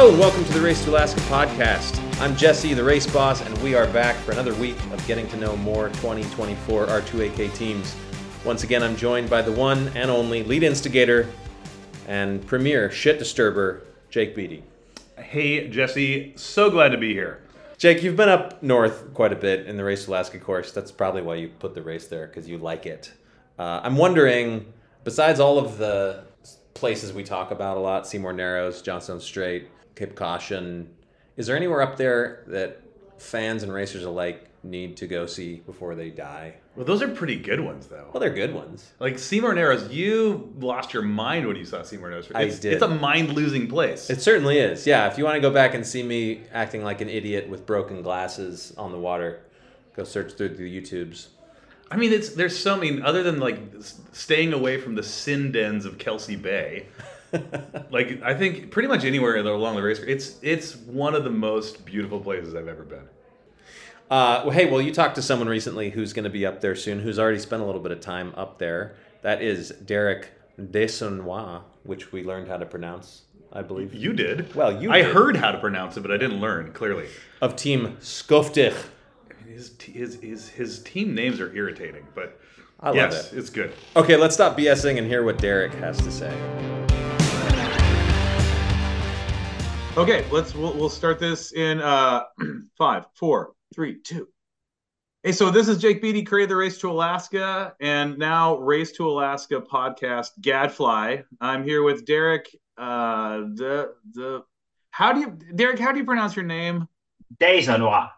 Hello and welcome to the Race to Alaska podcast. I'm Jesse, the race boss, and we are back for another week of getting to know more 2024 R2AK teams. Once again, I'm joined by the one and only lead instigator and premier shit disturber, Jake Beatty. Hey, Jesse, so glad to be here. Jake, you've been up north quite a bit in the Race to Alaska course. That's probably why you put the race there, because you like it. Uh, I'm wondering, besides all of the places we talk about a lot Seymour Narrows, Johnstone Strait, Cape Caution. Is there anywhere up there that fans and racers alike need to go see before they die? Well, those are pretty good ones, though. Well, they're good ones. Like Seymour Narrows, you lost your mind when you saw Seymour Narrows. I It's, did. it's a mind-losing place. It certainly is. Yeah, if you want to go back and see me acting like an idiot with broken glasses on the water, go search through the YouTubes. I mean, it's there's so many other than like staying away from the sin dens of Kelsey Bay. like I think pretty much anywhere along the race, it's it's one of the most beautiful places I've ever been. Uh, well, hey, well, you talked to someone recently who's going to be up there soon, who's already spent a little bit of time up there. That is Derek Desonnois, which we learned how to pronounce, I believe. You did. Well, you I did. heard how to pronounce it, but I didn't learn clearly. Of Team Skoftig. His his his, his team names are irritating, but I love yes, it. it's good. Okay, let's stop BSing and hear what Derek has to say. Okay, let's we'll, we'll start this in uh five, four, three, two. Hey, so this is Jake Beatty, created the Race to Alaska, and now Race to Alaska podcast Gadfly. I'm here with Derek. Uh, the the how do you Derek? How do you pronounce your name? Desanois.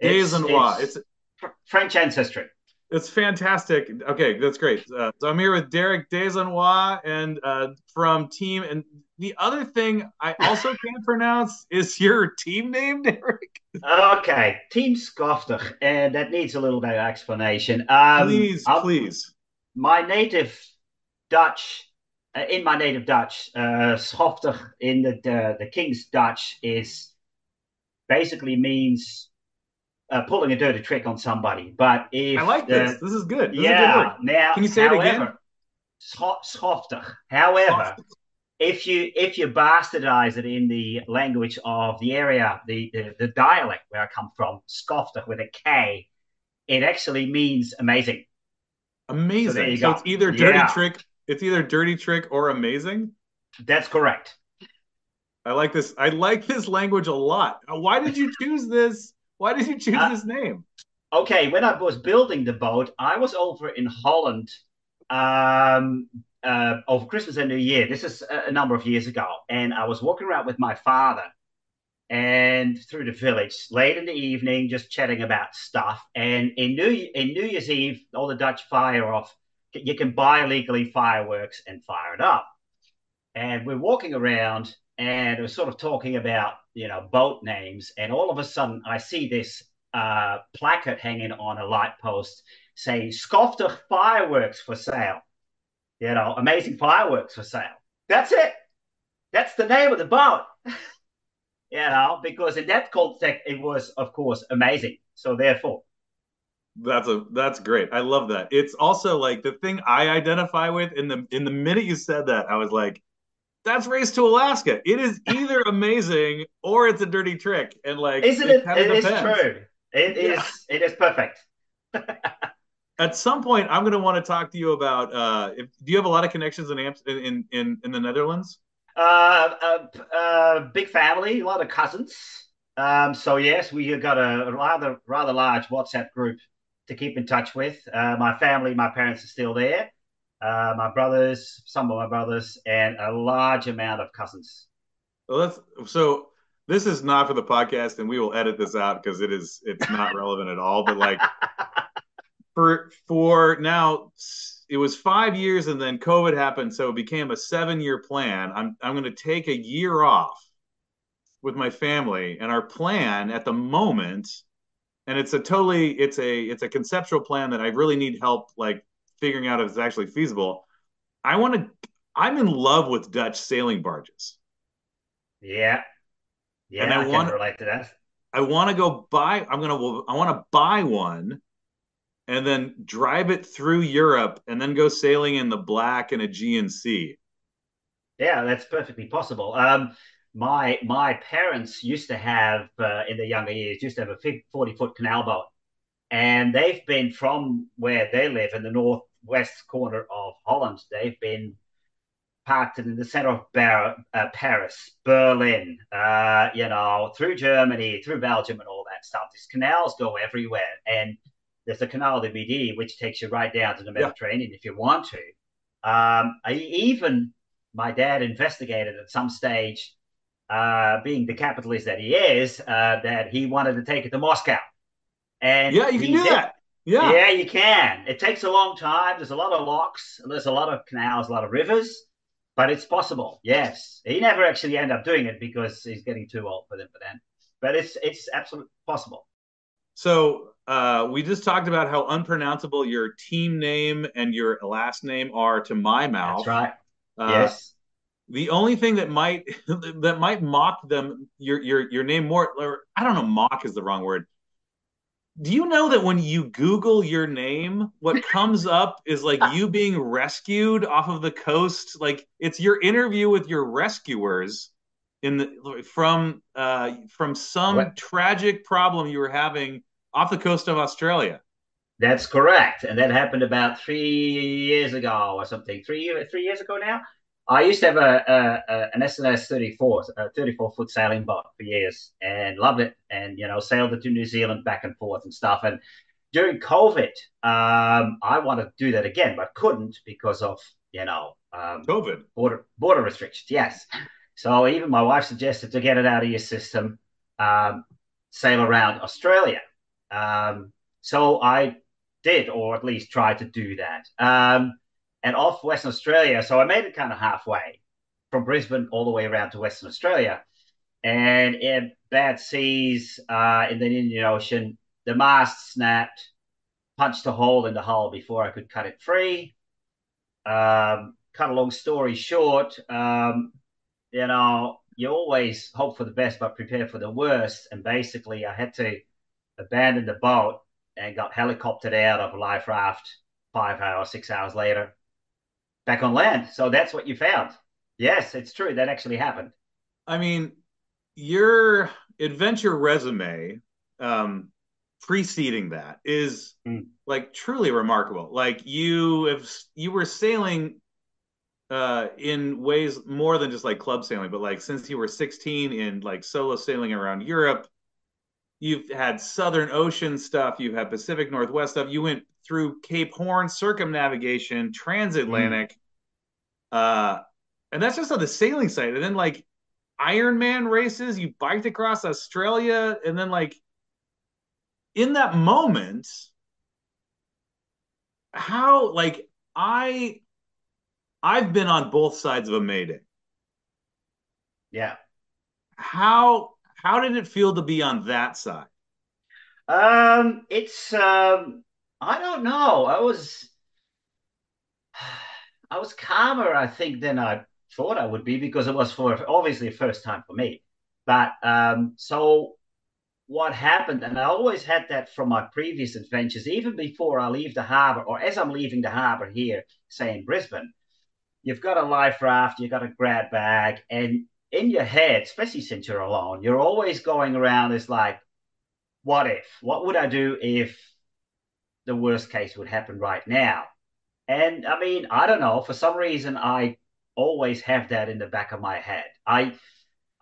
It's- Desanois. It's, It's fr- French ancestry. it's fantastic. Okay, that's great. Uh, so I'm here with Derek Desanois, and uh, from team. And the other thing I also can't pronounce is your team name, Derek. Okay, Team Skoftig, and that needs a little bit of explanation. Um, please, I'll- please. My native Dutch, uh, in my native Dutch, uh, Schoftig in the, the the King's Dutch is basically means uh, pulling a dirty trick on somebody. But if I like the- this. This is good. This is a good yeah. Now, Can you say it again? however, scho- Schoftig. However, if you if you bastardize it in the language of the area, the, the, the dialect where I come from, Skoftig with a K, it actually means amazing. Amazing. So So, there you go. it's either dirty Yeah. trick, it's either dirty trick or amazing. That's correct. I like this. I like this language a lot. Why did you choose this? Why did you choose Uh, this name? Okay, when I was building the boat, I was over in Holland um, uh, over Christmas and New Year. This is a, a number of years ago, and I was walking around with my father and through the village late in the evening, just chatting about stuff. And in New in New Year's Eve, all the Dutch fire off. You can buy legally fireworks and fire it up. And we're walking around, and we're sort of talking about you know boat names, and all of a sudden, I see this uh, placard hanging on a light post saying Skoftig fireworks for sale. You know, amazing fireworks for sale. That's it. That's the name of the boat. you know, because in that context, it was, of course, amazing. So therefore, That's a that's great. I love that. It's also like the thing I identify with in the in the minute you said that, I was like, that's race to Alaska. It is either amazing or it's a dirty trick. And like isn't it? kinda It is true. It is. Yeah. It is perfect. At some point, I'm going to want to talk to you about. Uh, if, do you have a lot of connections in Amst- in, in in the Netherlands? Uh, uh, uh, big family, a lot of cousins. Um, so yes, we have got a rather rather large WhatsApp group to keep in touch with. Uh, my family, my parents are still there. Uh, my brothers, some of my brothers, and a large amount of cousins. Well, that's so. This is not for the podcast, and we will edit this out because it is it's not relevant at all. But like for for now, it was five years, and then COVID happened, so it became a seven year plan. I'm I'm going to take a year off with my family, and our plan at the moment, and it's a totally it's a it's a conceptual plan that I really need help like figuring out if it's actually feasible. I want to. I'm in love with Dutch sailing barges. Yeah, yeah, And I I, want- relate to that. I want to go buy. I'm gonna. I want to buy one, and then drive it through Europe, and then go sailing in the Black and Aegean Sea. Yeah, that's perfectly possible. Um, my my parents used to have uh, in the younger years used to have a 40 foot canal boat and they've been from where they live in the northwest corner of holland they've been parked in the center of Bar- uh, paris berlin uh, you know through germany through belgium and all that stuff these canals go everywhere and there's a canal de midi which takes you right down to the mediterranean yeah. if you want to um, I even my dad investigated at some stage uh, being the capitalist that he is, uh, that he wanted to take it to Moscow. And yeah, you can do did. that. Yeah, yeah, you can. It takes a long time. There's a lot of locks. There's a lot of canals, a lot of rivers, but it's possible. Yes, he never actually ended up doing it because he's getting too old for them. But then, but it's it's absolutely possible. So uh, we just talked about how unpronounceable your team name and your last name are to my mouth. That's right. Uh, yes the only thing that might that might mock them your your your name more or I don't know mock is the wrong word. Do you know that when you Google your name, what comes up is like you being rescued off of the coast? Like it's your interview with your rescuers in the from uh from some what? tragic problem you were having off the coast of Australia. That's correct, and that happened about three years ago or something. Three three years ago now. I used to have a, a, a an S&S 34, a 34 foot sailing boat for years and loved it. And, you know, sailed it to New Zealand back and forth and stuff. And during COVID, um, I wanted to do that again, but couldn't because of, you know, um, COVID border, border restrictions. Yes. So even my wife suggested to get it out of your system, um, sail around Australia. Um, so I did, or at least tried to do that. Um, and off Western Australia. So I made it kind of halfway from Brisbane all the way around to Western Australia. And in bad seas uh, in the Indian Ocean, the mast snapped, punched a hole in the hull before I could cut it free. Um, cut a long story short, um, you know, you always hope for the best but prepare for the worst. And basically, I had to abandon the boat and got helicoptered out of a life raft five hours, six hours later back on land. So that's what you found. Yes, it's true. That actually happened. I mean, your adventure resume um, preceding that is mm. like truly remarkable. Like you have you were sailing uh, in ways more than just like club sailing, but like since you were 16 in like solo sailing around Europe, you've had Southern Ocean stuff, you've had Pacific Northwest stuff. You went through Cape Horn circumnavigation, transatlantic. Mm. Uh, and that's just on the sailing side. And then like Ironman races, you biked across Australia, and then like in that moment, how like I I've been on both sides of a mayday. Yeah. How how did it feel to be on that side? Um, it's um, I don't know. I was I was calmer, I think, than I thought I would be because it was for obviously a first time for me. But um, so what happened, and I always had that from my previous adventures, even before I leave the harbor or as I'm leaving the harbor here, say in Brisbane, you've got a life raft, you've got a grab bag, and in your head, especially since you're alone, you're always going around It's like, what if? What would I do if the worst case would happen right now? And I mean, I don't know. For some reason, I always have that in the back of my head. I,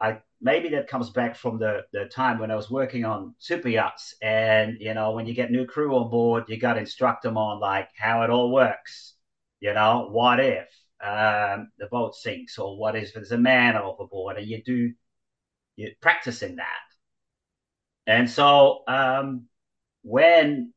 I maybe that comes back from the the time when I was working on super yachts, and you know, when you get new crew on board, you got to instruct them on like how it all works. You know, what if? Um, the boat sinks or what if there's a man overboard and you do you practice in that. And so um, when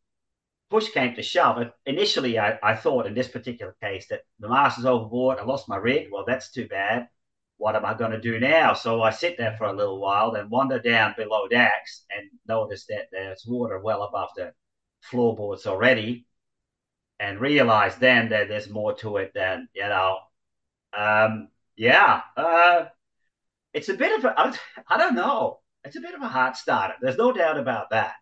push came to shove initially I, I thought in this particular case that the mast is overboard i lost my rig. Well that's too bad. What am i going to do now? So i sit there for a little while then wander down below decks and notice that there's water well above the floorboards already and realize then that there's more to it than you know um yeah uh it's a bit of a i don't know. It's a bit of a heart starter. There's no doubt about that.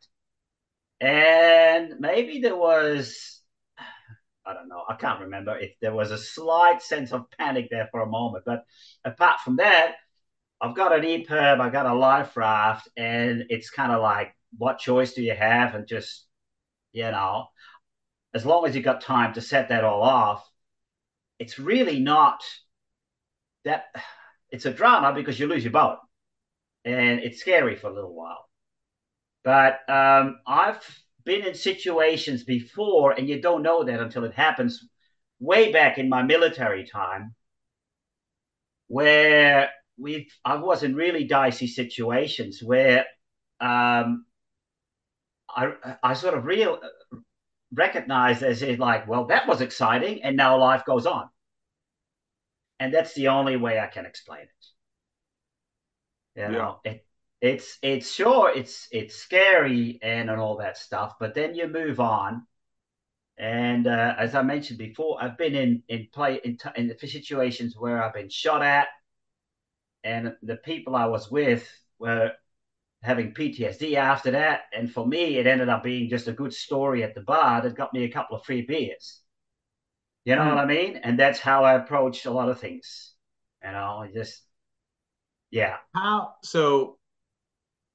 And maybe there was i don't know i can't remember if there was a slight sense of panic there for a moment but apart from that I've got an EPIRB, I've got a life raft, and it's kind of like, what choice do you have? And just, you know, as long as you've got time to set that all off, it's really not that it's a drama because you lose your boat and it's scary for a little while. But um, I've been in situations before, and you don't know that until it happens. Way back in my military time, where we I was in really dicey situations where um, I I sort of real recognized as it like, well, that was exciting, and now life goes on, and that's the only way I can explain it. You know, yeah. it, it's it's sure it's it's scary and and all that stuff, but then you move on. And uh, as I mentioned before, I've been in in play in, in the situations where I've been shot at, and the people I was with were having PTSD after that. And for me, it ended up being just a good story at the bar that got me a couple of free beers. You know mm. what I mean? And that's how I approach a lot of things. You know, just yeah. How so?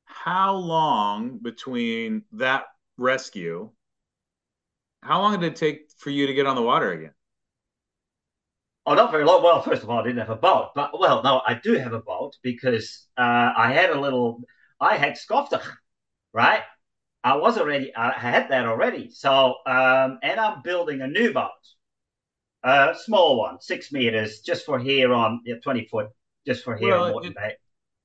how long between that rescue how long did it take for you to get on the water again oh not very long well first of all i didn't have a boat but well no i do have a boat because uh, i had a little i had skoftig right i was already i had that already so um, and i'm building a new boat a small one six meters just for here on yeah, 20 foot just for here well, on Moreton Bay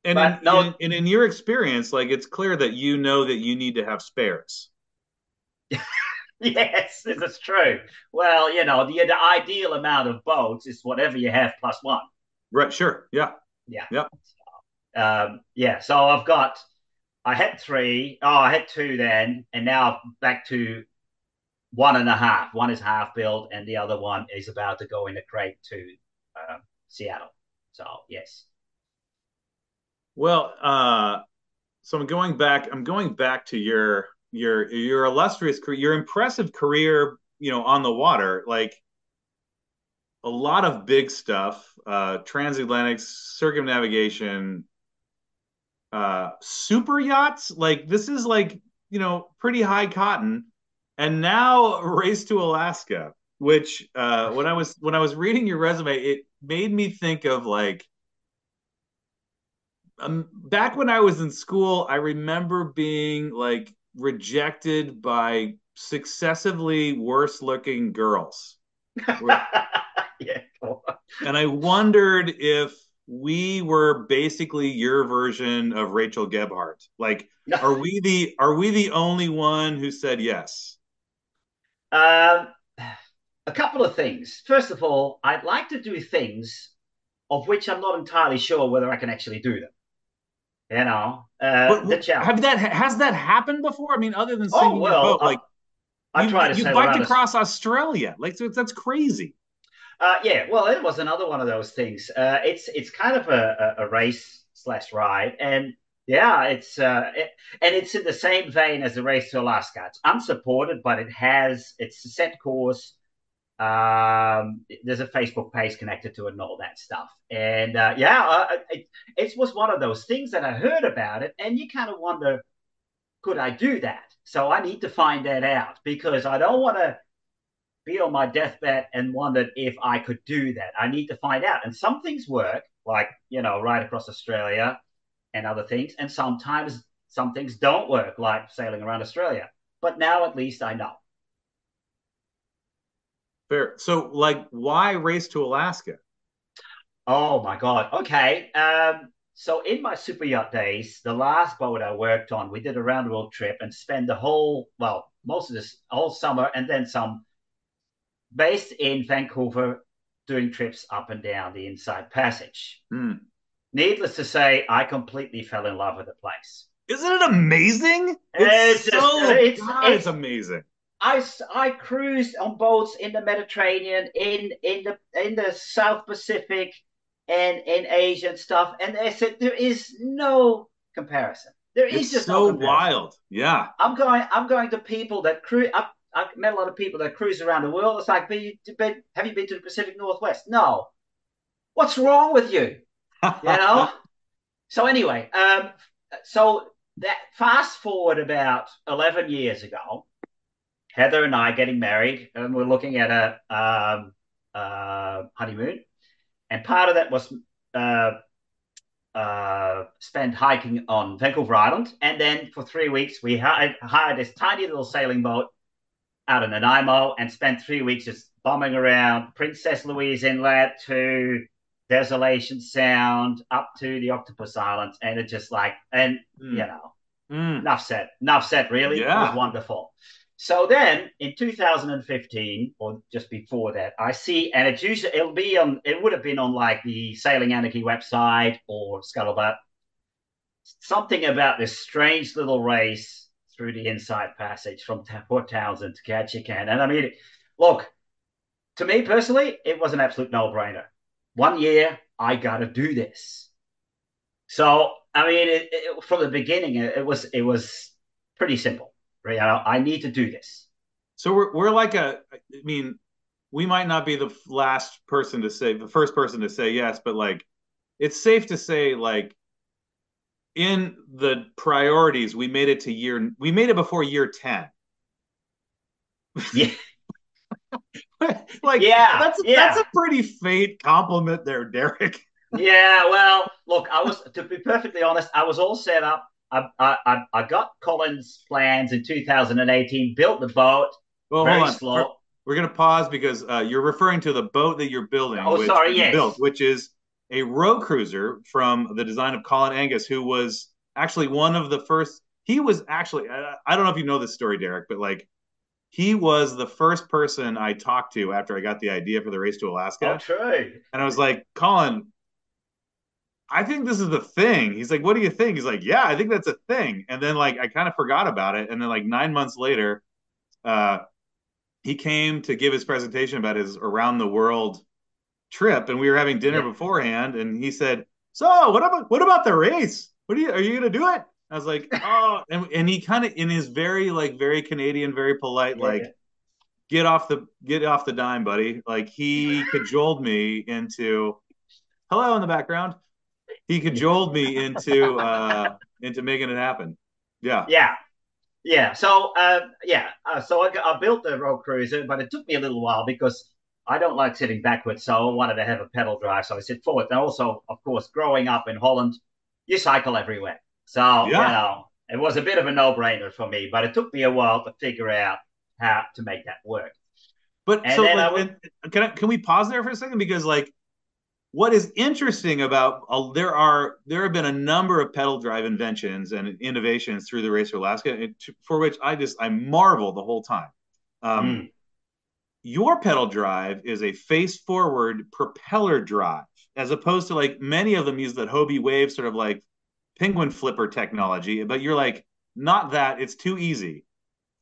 and in, no, in, and in your experience, like it's clear that you know that you need to have spares. yes, this is true. Well, you know, the, the ideal amount of boats is whatever you have plus one. Right. Sure. Yeah. Yeah. Yeah. Um, yeah. So I've got, I had three. Oh, I had two then, and now back to one and a half. One is half built, and the other one is about to go in a crate to uh, Seattle. So yes. Well, uh, so I'm going back. I'm going back to your your your illustrious career, your impressive career. You know, on the water, like a lot of big stuff, uh, transatlantic circumnavigation, uh, super yachts. Like this is like you know pretty high cotton, and now race to Alaska. Which uh, when I was when I was reading your resume, it made me think of like um, back when I was in school, I remember being like rejected by successively worse looking girls. yeah. and I wondered if we were basically your version of Rachel Gebhardt. Like, are we the are we the only one who said yes? Um, a couple of things. First of all, I'd like to do things of which I'm not entirely sure whether I can actually do them. You know, uh, but, have that has that happened before? I mean, other than singing oh, well, boat, like I, I to you biked across Australia, like so that's crazy. Uh, yeah, well, it was another one of those things. Uh, it's it's kind of a, a, race slash ride, and yeah, it's uh, it, and it's in the same vein as the race to Alaska. It's unsupported, but it has it's a set course. Um, there's a Facebook page connected to it and all that stuff. And uh, yeah, uh, it, it was one of those things that I heard about it, and you kind of wonder, could I do that? So I need to find that out because I don't want to be on my deathbed and wondered if I could do that. I need to find out. And some things work, like you know, right across Australia and other things, and sometimes some things don't work, like sailing around Australia. But now at least I know. Fair. So, like, why race to Alaska? Oh my God. Okay. Um, so in my super yacht days, the last boat I worked on, we did a round the world trip and spent the whole, well, most of this whole summer and then some based in Vancouver doing trips up and down the inside passage. Mm. Needless to say, I completely fell in love with the place. Isn't it amazing? It's, it's so it's, God, it's, amazing. I, I cruised on boats in the Mediterranean, in in the in the South Pacific, and in Asia and stuff, and I said there is no comparison. There is it's just so no wild. Yeah, I'm going. I'm going to people that cruise. I've met a lot of people that cruise around the world. It's like, have you been to the Pacific Northwest? No. What's wrong with you? You know. so anyway, um, so that fast forward about eleven years ago, Heather and I getting married, and we're looking at a um, uh, honeymoon, and part of that was uh, uh, spent hiking on Vancouver Island, and then for three weeks we hired, hired this tiny little sailing boat out in Nanaimo and spent three weeks just bombing around Princess Louisa Inlet to Desolation Sound up to the Octopus Islands, and it just like and Mm. you know Mm. enough said, enough said. Really, it was wonderful. So then, in 2015, or just before that, I see, and it's usually it'll be on. It would have been on like the Sailing Anarchy website or Scuttlebutt. Something about this strange little race through the Inside Passage from Port Townsend to Ketchikan, and I mean, look, to me personally, it was an absolute no-brainer. One year, I got to do this. So I mean, it, it, from the beginning, it, it was it was pretty simple. Right? Know, I need to do this. So we're we're like a. I mean, we might not be the last person to say the first person to say yes, but like, it's safe to say like, in the priorities, we made it to year. We made it before year ten. Yeah. like Yeah, that's yeah. that's a pretty faint compliment there, Derek. Yeah, well, look, I was to be perfectly honest, I was all set up. I I I got Collins' plans in 2018, built the boat, Well, very hold on. slow. We're gonna pause because uh, you're referring to the boat that you're building. Oh, sorry, yes. built, which is a row cruiser from the design of Colin Angus, who was actually one of the first. He was actually. I, I don't know if you know this story, Derek, but like, he was the first person I talked to after I got the idea for the race to Alaska, true. and I was like, Colin. I think this is the thing. He's like, what do you think? He's like, yeah, I think that's a thing. And then like I kind of forgot about it. And then like nine months later, uh, he came to give his presentation about his around the world trip, and we were having dinner Yeah. beforehand, and he said, "So, what about what about the race? What are you are you gonna do it?" I was like, "Oh," and, and he kind of in his very like very Canadian, very polite, Yeah, like yeah. get off the get off the dime, buddy. Like he cajoled me into hello in the background. He cajoled me into uh into making it happen. Yeah. Yeah, yeah. So, uh, yeah. Uh, so I, I built the row cruiser, but it took me a little while because I don't like sitting backwards. So I wanted to have a pedal drive, so I sit forward. And also, of course, growing up in Holland, you cycle everywhere. So you know, it was a bit of a no-brainer for me. But it took me a while to figure out how to make that work. But And so like, would- and- can I, can we pause there for a second because like what is interesting about uh, there are there have been a number of pedal drive inventions and innovations through the race for Alaska for which I just I marvel the whole time. Um, Mm. Your pedal drive is a face forward propeller drive as opposed to like many of them use that Hobie Wave sort of like penguin flipper technology, but you're like not that it's too easy.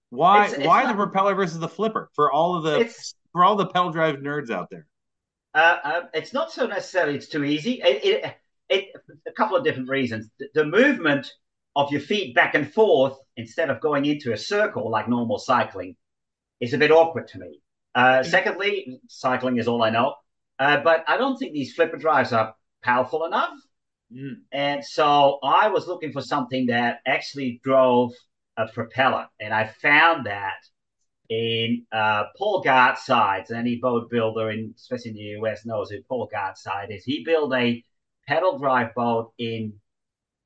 Why It's- it's why not- the propeller versus the flipper for all of the It's- for all the pedal drive nerds out there? Uh, uh, it's not so necessarily it's too easy. It, it, it, a couple of different reasons. The, the movement of your feet back and forth instead of going into a circle like normal cycling is a bit awkward to me. Uh, secondly, cycling is all I know, uh, but I don't think these flipper drives are powerful enough. Mm. And so I was looking for something that actually drove a propeller, and I found that in uh, Paul Gartside's. Any boat builder, in, especially in the US, knows who Paul Gartside is. He built a pedal drive boat in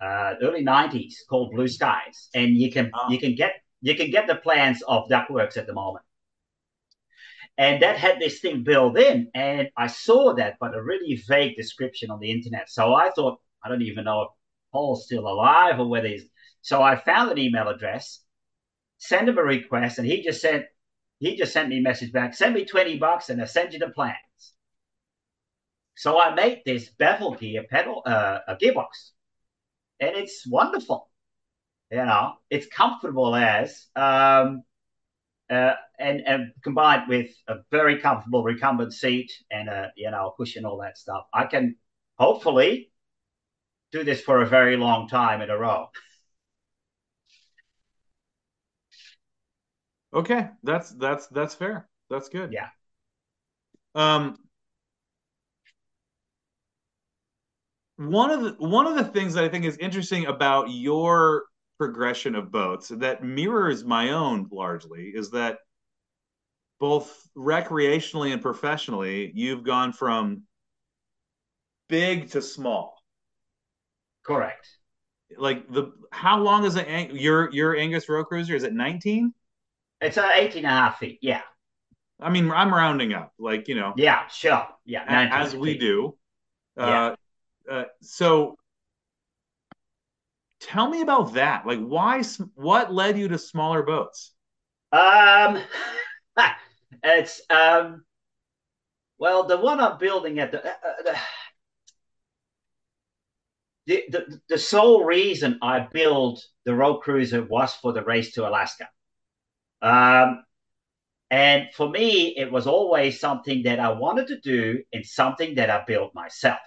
uh, early '90s called Blue Skies, and you can Oh. you can get you can get the plans of Duckworks at the moment. And that had this thing built in, and I saw that, but a really vague description on the internet. So I thought, I don't even know if Paul's still alive or whether he's. So I found an email address, sent him a request, and he just sent he just sent me a message back, send me 20 bucks and I'll send you the plans. So I made this bevel gear pedal, uh, a gearbox, and it's wonderful. You know, it's comfortable as, um, uh, and, and combined with a very comfortable recumbent seat and a, you know, cushion, all that stuff. I can hopefully do this for a very long time in a row. Okay, that's that's that's fair. That's good. Yeah. Um. one of the one of the things that I think is interesting about your progression of boats that mirrors my own largely is that both recreationally and professionally, you've gone from big to small. Correct. Like the how long is it your your Angus row cruiser? Is it 19? It's uh, 18 and a half feet. Yeah. I mean, I'm rounding up, like you know. Yeah, sure. Yeah, as we do. Yeah. Uh, uh, so, tell me about that. Like, why? What led you to smaller boats? Um, it's um, well, the one I'm building at the. Uh, uh the, the, the sole reason I built the row cruiser was for the race to Alaska. Um, and for me, it was always something that I wanted to do and something that I built myself.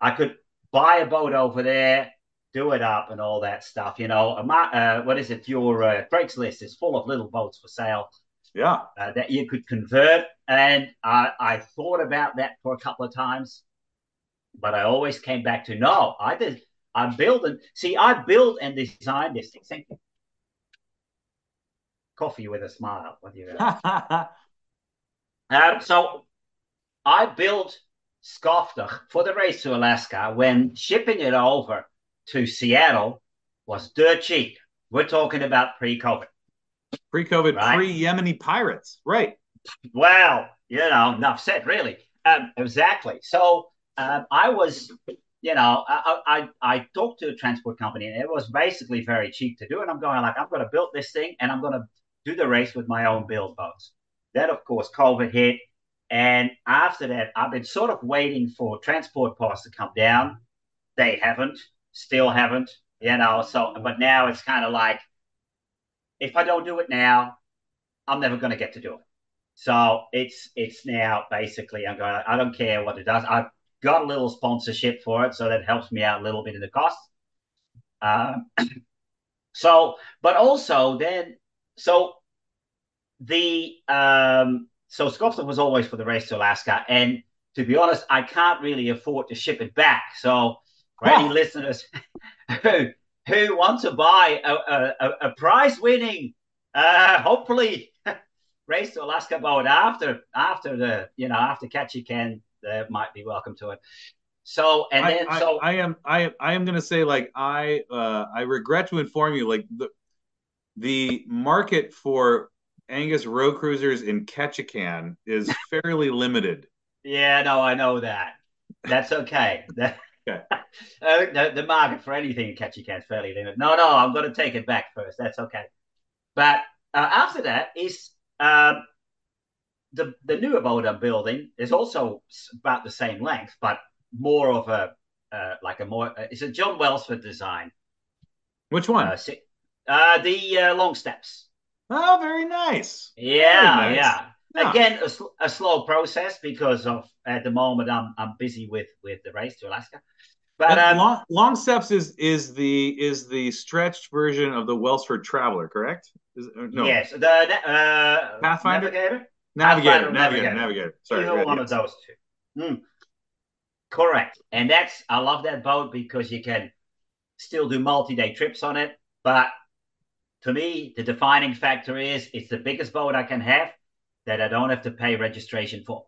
I could buy a boat over there, do it up, and all that stuff. You know, uh, what is it? Your uh, Craigslist is full of little boats for sale. Yeah. Uh, that you could convert. And I, I thought about that for a couple of times, but I always came back to no, I did. I'm building. See, I build and design this thing. Thank you coffee with a smile. What do you um, so I built Skoftig for the race to Alaska when shipping it over to Seattle was dirt cheap. We're talking about pre-COVID. Pre-COVID, right? pre-Yemeni pirates, right? Well, you know, enough said, really. Um, exactly. So um, I was, you know, I, I I talked to a transport company, and it was basically very cheap to do. And I'm going like, I'm going to build this thing, and I'm going to do the race with my own build boats. Then, of course, COVID hit. And after that, I've been sort of waiting for transport costs to come down. They haven't, still haven't, you know. So, but now it's kind of like, if I don't do it now, I'm never going to get to do it. So it's it's now basically I'm going. I don't care what it does. I've got a little sponsorship for it, so that helps me out a little bit in the cost. Um, so, but also then, so the um, so Skoftig was always for the race to Alaska, and to be honest, I can't really afford to ship it back. So, for any listeners who who want to buy a, a, a prize winning, uh, hopefully race to Alaska boat after after the you know after Ketchikan, they might be welcome to it. So and then I, so I, I am I I am gonna say like I uh, I regret to inform you like the the market for Angus row cruisers in Ketchikan is fairly limited. Yeah, no, I know that. That's okay. That, okay. uh, the, the, market for anything in Ketchikan is fairly limited. No, no, I'm going to take it back first. That's okay. But uh, after that is um, the the newer boat I'm building is also about the same length, but more of a uh, like a more. Uh, it's a John Welsford design. Which one? Uh, uh the uh, long steps. Oh, very nice. Yeah, very nice. yeah. Yeah. Again, a, sl- a, slow process because of at the moment I'm I'm busy with with the race to Alaska. But um, long, long, steps is is the is the stretched version of the Welsford Traveler, correct? Is, uh, no. Yes, the uh, Pathfinder, Navigator, Navigator, Navigator, Navigator. Navigator. Sorry, Either one of those two. Mm. Correct, and that's I love that boat because you can still do multi-day trips on it, but to me, the defining factor is it's the biggest boat I can have that I don't have to pay registration for.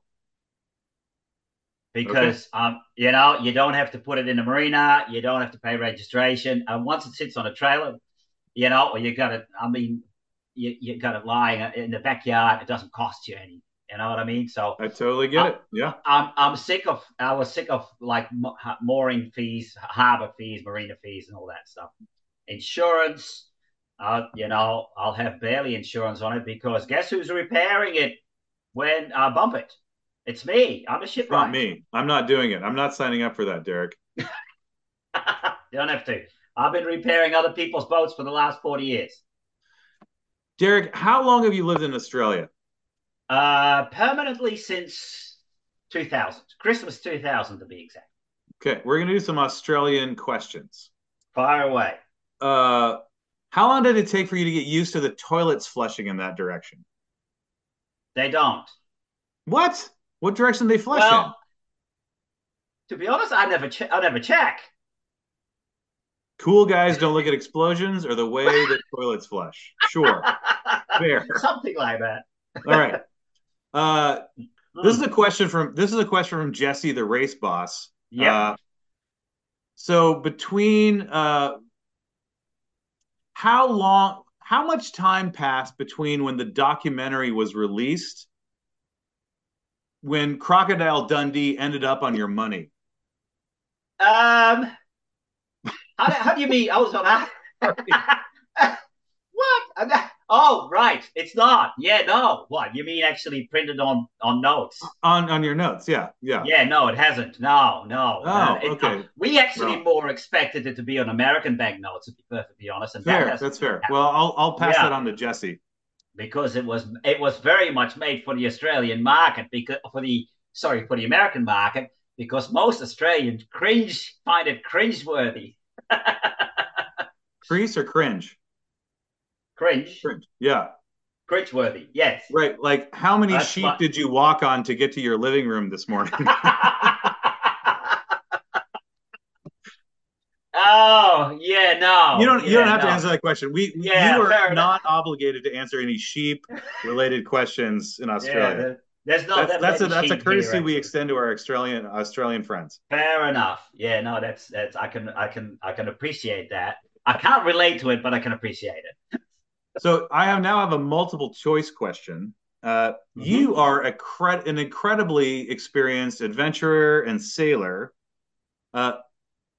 Because okay. um, you know, you don't have to put it in the marina, you don't have to pay registration. And once it sits on a trailer, you know, or you got it, I mean, you, you got it lying in the backyard, it doesn't cost you any. You know what I mean? So I totally get it. Yeah. I'm I'm sick of I was sick of like mooring fees, harbor fees, marina fees, and all that stuff. Insurance, uh, you know, I'll have barely insurance on it because guess who's repairing it when I bump it? It's me. I'm a shipwright. Not me. I'm not doing it. I'm not signing up for that, Derek. you don't have to. I've been repairing other people's boats for the last 40 years. Derek, how long have you lived in Australia? Uh, permanently since 2000, Christmas 2000 to be exact. Okay, we're going to do some Australian questions. Fire away. Uh, how long did it take for you to get used to the toilets flushing in that direction? They don't. What? What direction they flush well, in? To be honest, I never check. I never check. Cool guys don't look at explosions or the way that toilets flush. Sure, fair. Something like that. All right. Uh, this is a question from this is a question from Jesse, the race boss. Yeah. Uh, so between uh, how long, how much time passed between when the documentary was released, when Crocodile Dundee ended up on your money? Um, how, do- how do you mean? I was on that. what? Oh, right. It's not. Yeah, no. What? You mean actually printed on on notes? On on your notes, yeah, yeah. Yeah, no, it hasn't. No, no. Oh, Uh, it- okay. we actually Well. more expected it to be on American banknotes, to be perfectly honest. And Fair, hasn't that's fair. happened Well, I'll I'll pass Yeah. that on to Jesse. because it was it was very much made for the Australian market because for the sorry for the American market because most Australians cringe find it cringeworthy. Crease or cringe? Cringe, Cringe. Yeah. cringeworthy. Yes. Right. Like, how many That's sheep what- did you walk on to get to your living room this morning? oh yeah, no. you don't. You Yeah, don't have to answer that question. We. Yeah, you are not obligated to answer any sheep-related questions in Yeah, Australia. there- there's not that's that that's a that's a courtesy here, we extend to our Australian Australian friends. Fair enough. Yeah, no, that's that's I can I can I can appreciate that. I can't relate to it, but I can appreciate it. So I have now have a multiple choice question. Uh, Mhm. You are a cre- an incredibly experienced adventurer and sailor. Uh,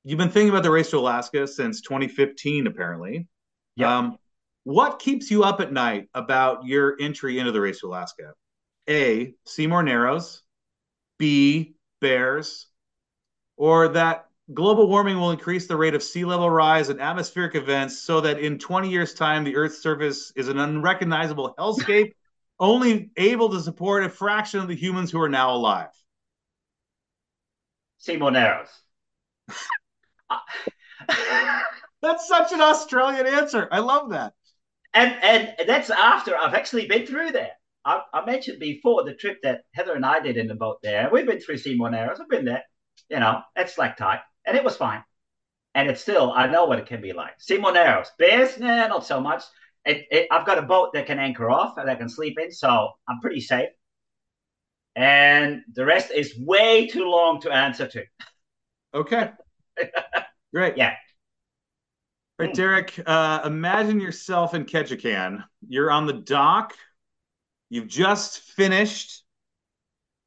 you've been thinking about the race to Alaska since 2015, apparently. Yeah. Um, what keeps you up at night about your entry into the race to Alaska? A. Seymour Narrows. B. Bears. Or that global warming will increase the rate of sea level rise and atmospheric events so that in 20 years' time, the Earth's surface is an unrecognizable hellscape, only able to support a fraction of the humans who are now alive. Seymour Narrows. That's such an Australian answer. I love that. and and that's after I've actually been through there. I, I mentioned before the trip that Heather and I did in the boat there. We've been through Seymour Narrows. I've been there, you know, at slack tide, and it was fine. And it's still, I know what it can be like. Bears, nah, not so much. It, it, I've got a boat that can anchor off and I can sleep in, so I'm pretty safe. And the rest is way too long to answer to. Okay. Great. Yeah. All right, Derek, uh, imagine yourself in Ketchikan. You're on the dock. You've just finished.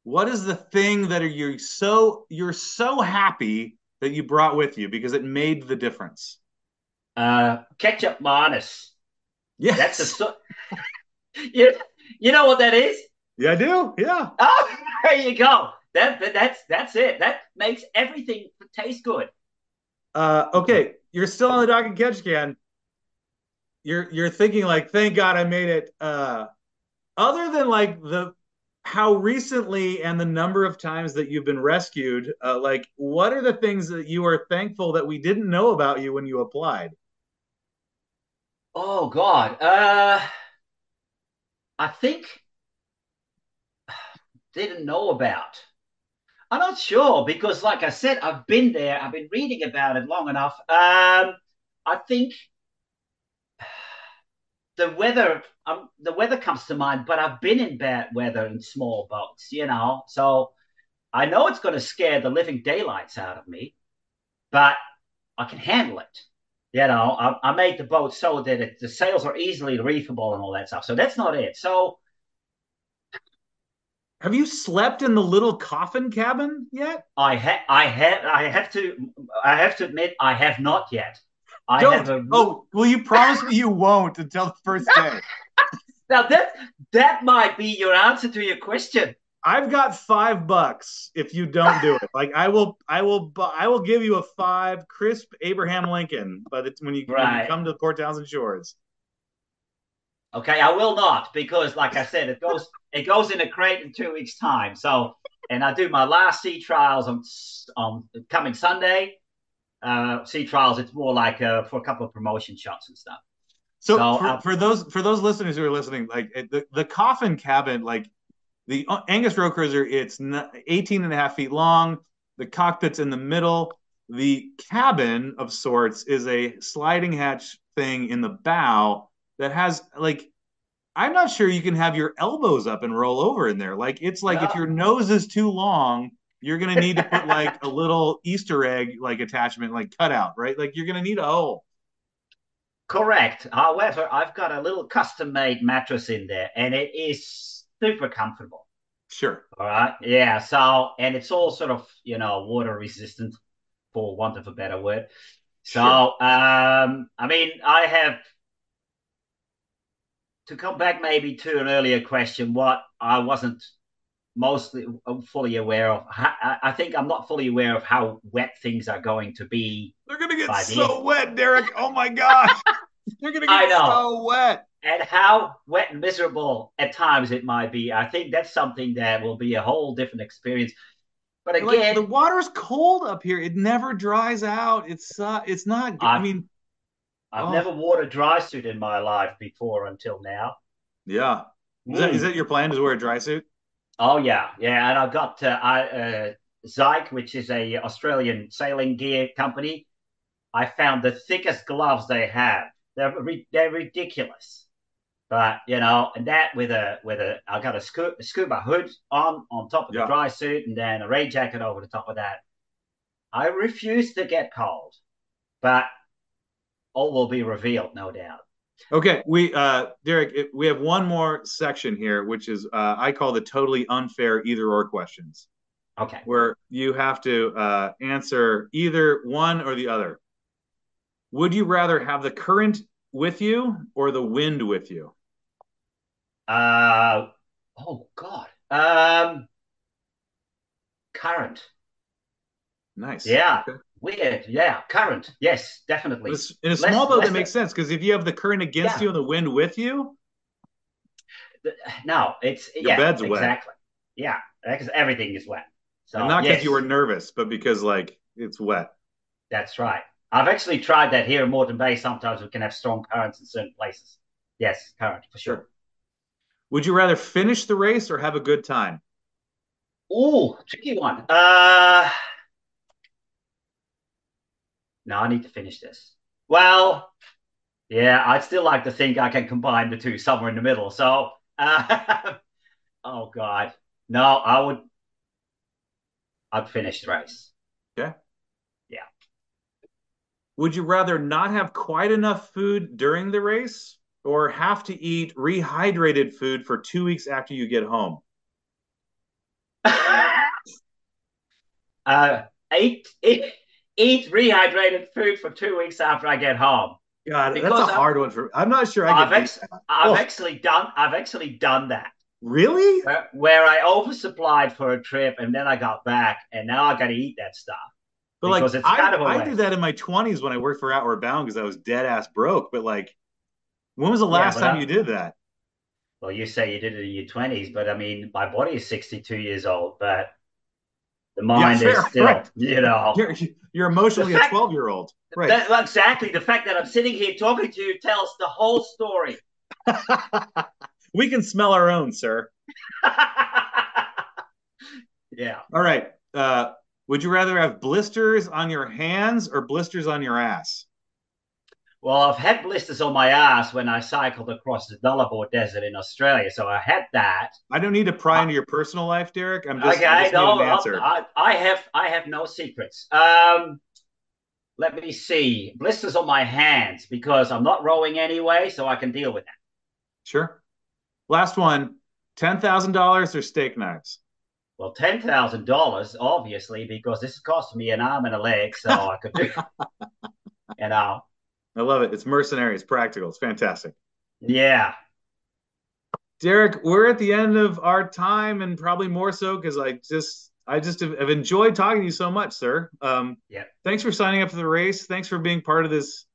What is the thing that are you so you're so happy that you brought with you because it made the difference? Uh, kecap manis. Yes. That's a so- you, you know what that is? Yeah, I do. Yeah. Oh, there you go. That, that that's that's it. That makes everything taste good. Uh, okay, you're still on the dock and Ketchikan. You're you're thinking like, thank God I made it. Uh, other than like the how recently and the number of times that you've been rescued, uh, like what are the things that you are thankful that we didn't know about you when you applied? Oh God. Uh, I think didn't know about. I'm not sure because, like I said, I've been there. I've been reading about it long enough. Um, I think the weather. Um, the weather comes to mind, but I've been in bad weather in small boats, you know. So I know it's going to scare the living daylights out of me, but I can handle it. You know, I, I made the boat so that it, the sails are easily reefable and all that stuff. So that's not it. So Have you slept in the little coffin cabin yet? I have, I have, I have to, I have to admit, I have not yet. I Don't. have a, Oh, well, you promise me you won't until the first day. now that that might be your answer to your question. I've got five bucks if you don't do it. Like I will, I will, I will give you a five crisp Abraham Lincoln. But it's when you, when you come to the Port Townsend shores. Okay, I will not because, like I said, it goes it goes in a crate in two weeks' time. So, and I do my last sea trials on on coming Sunday. Uh, sea trials, it's more like uh, for a couple of promotion shots and stuff. So, So, for, uh, for those for those listeners who are listening, like the, the coffin cabin, like the uh, Angus Row Cruiser, it's n- 18 and a half feet long. The cockpit's in the middle. The cabin of sorts is a sliding hatch thing in the bow that has like I'm not sure you can have your elbows up and roll over in there. Like it's like No. if your nose is too long, you're gonna need to put like a little Easter egg like attachment, like cutout, right? Like you're gonna need a hole. Correct. However, I've got a little custom made mattress in there and it is super comfortable. Sure. All right. Yeah. So, and it's all sort of, you know, water resistant for want of a better word. So, um, I mean, I have to come back maybe to an earlier question, what I wasn't mostly fully aware of. I, think I'm not fully aware of how wet things are going to be They're gonna get so wet, Derek. Oh my gosh. They're gonna I get so wet. and how wet and miserable at times it might be. I think that's something that will be a whole different experience. But Like again, the water's cold up here. It never dries out. It's uh it's not I I- mean, I've oh. never worn a dry suit in my life before until now. yeah. Is that, is that your plan? Is wear a dry suit? Oh yeah, yeah, and I've got uh, I, uh, Zhik, which is a Australian sailing gear company. I found the thickest gloves they have. They're ri- they're ridiculous, but you know, and that with a with a I got a, scu- scuba hood on on top of Yeah. the dry suit, and then a rain jacket over the top of that. I refuse to get cold, but all will be revealed, no doubt. Okay, we uh Derek, it, we have one more section here, which is uh, I call the totally unfair either or questions, Okay. where you have to uh, answer either one or the other. Would you rather have the current with you or the wind with you? Uh oh God. Um current. Nice. Yeah. Okay. Weird. Yeah. Current. Yes, definitely. In a, a Less- small boat, less that makes sense because if you have the current against Yeah. you and the wind with you, No, it's Your yeah, bed's wet. exactly. Yeah, because everything is wet. So and not because yes, you were nervous, but because like it's wet. That's right. I've actually tried that here in Moreton Bay. Sometimes we can have strong currents in certain places. Yes, current for sure. Would you rather finish the race or have a good time? Ooh, tricky one. Uh no, I need to finish this. Well, yeah, I'd still like to think I can combine the two somewhere in the middle. So, uh, oh god, no, I would. I'd finish the race. Okay. Yeah. Would you rather not have quite enough food during the race or have to eat rehydrated food for two weeks after you get home? uh, eat, eat, eat rehydrated food for two weeks after I get home. God, Because that's a I'm- hard one for. I'm not sure I I've, ex- I've actually done. I've actually done that. Really? where, where I oversupplied for a trip and then I got back and now I got to eat that stuff. But like, it's I, kind of I did that in my 20s when I worked for Outward Bound because I was dead ass broke. But like, when was the last but time I- you did that? Well, you say you did it in your twenties, but I mean, my body is sixty-two years old, but the mind fair, is still, right. you know. You're, you're emotionally fact- a 12 year old. Right. That- well, exactly. The fact that I'm sitting here talking to you tells the whole story. we can smell our own, sir. yeah. All right. Uh, would you rather have blisters on your hands or blisters on your ass? Well, I've had blisters on my ass when I cycled across the Nullarbor Desert in Australia, so I had that. I don't need to pry into your personal life, Derek. I'm just, okay, I just no, an answer. I, I have I have no secrets. Um, let me see. Blisters on my hands because I'm not rowing anyway, so I can deal with that. Sure. Last one. Ten thousand dollars or steak knives? Well, ten thousand dollars, obviously, because this cost me an arm and a leg, so I could do. You know, I love it. It's mercenary. It's practical. It's fantastic. yeah. Derek, we're at the end of our time, and probably more so because I just I just have, have enjoyed talking to you so much, sir. Um, Yeah. Thanks for signing up for the race. Thanks for being part of this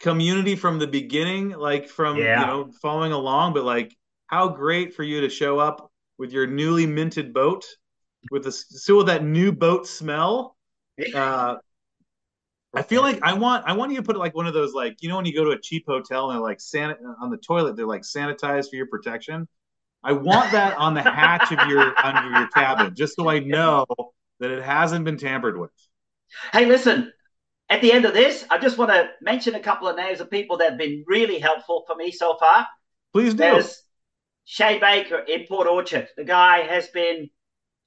community from the beginning, like from Yeah. you know following along. But like, how great for you to show up with your newly minted boat, with the still with that new boat smell. Uh, I feel like I want I want you to put like one of those like you know when you go to a cheap hotel and they're like san on the toilet they're like sanitized for your protection. I want that on the hatch of your under your cabin just so I know that it hasn't been tampered with. Hey, listen, at the end of this, I just want to mention a couple of names of people that have been really helpful for me so far. Please do. There's Shay Baker in Port Orchard. The guy has been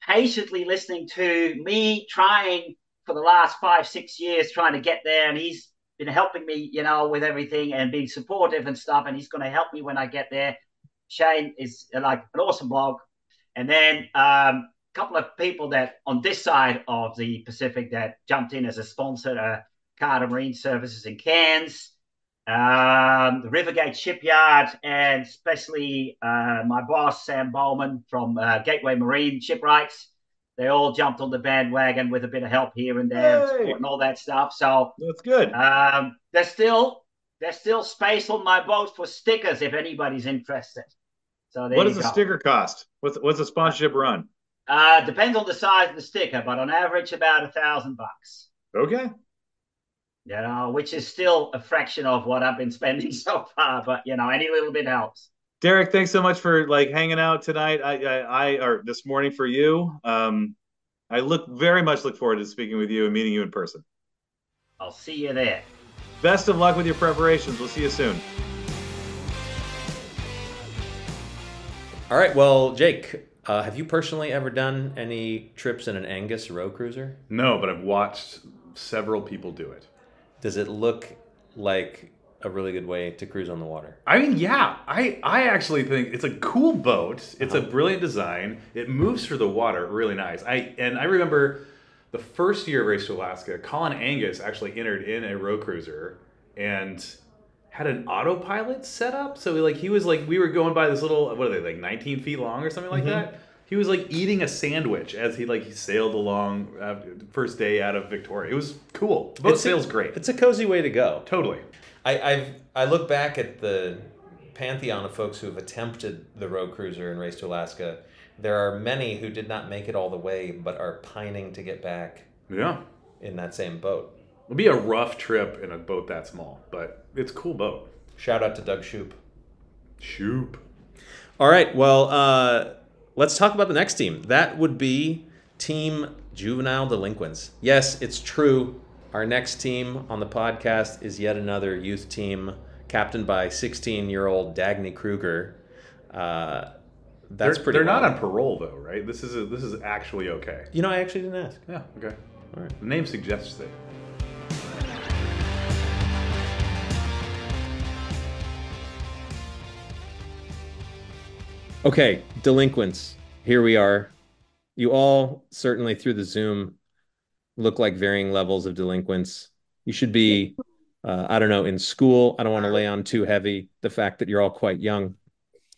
patiently listening to me trying for the last five, six years, trying to get there. And he's been helping me, you know, with everything and being supportive and stuff. And he's going to help me when I get there. Shane is like an awesome blog. And then um, a couple of people that on this side of the Pacific that jumped in as a sponsor, uh, Carter Marine Services in Cairns, um, the Rivergate Shipyard, and especially uh, my boss, Sam Bowman from uh, Gateway Marine Shipwrights. They all jumped on the bandwagon with a bit of help here and there and, and all that stuff. So that's good. Um, there's still there's still space on my boat for stickers if anybody's interested. So what does a sticker cost? What's what's a sponsorship run? Uh, depends on the size of the sticker, but on average about a thousand bucks. Okay. You know, which is still a fraction of what I've been spending so far, but you know, any little bit helps. Derek, thanks so much for like hanging out tonight. I, I, I or this morning for you. Um, I look very much look forward to speaking with you and meeting you in person. I'll see you there. Best of luck with your preparations. We'll see you soon. All right. Well, Jake, uh, have you personally ever done any trips in an Angus row cruiser? No, but I've watched several people do it. Does it look like a really good way to cruise on the water? I mean, yeah, I I actually think it's a cool boat. It's uh-huh. a brilliant design. It moves through the water really nice. I and I remember the first year of Race to Alaska, Colin Angus actually entered in a row cruiser and had an autopilot set up. So like he was like we were going by this little what are they like 19 feet long or something like mm-hmm. that. He was like eating a sandwich as he like he sailed along uh, first day out of Victoria. It was cool. Boat it's sails a, great. It's a cozy way to go. Totally. I I've, I look back at the pantheon of folks who have attempted the row cruiser and race to Alaska. There are many who did not make it all the way, but are pining to get back. Yeah. In that same boat. It'll be a rough trip in a boat that small, but it's a cool boat. Shout out to Doug Shoop. Shoop. All right. Well, uh, let's talk about the next team. That would be Team Juvenile Delinquents. Yes, it's true. Our next team on the podcast is yet another youth team captained by 16 year old Dagny Kruger. Uh, that's they're, pretty. They're not on parole though, right? This is a, this is actually okay. You know, I actually didn't ask. Yeah. Okay. All right. The name suggests it. Okay, delinquents. Here we are. You all certainly through the Zoom look like varying levels of delinquents. You should be, uh, I don't know, in school. I don't want to lay on too heavy the fact that you're all quite young,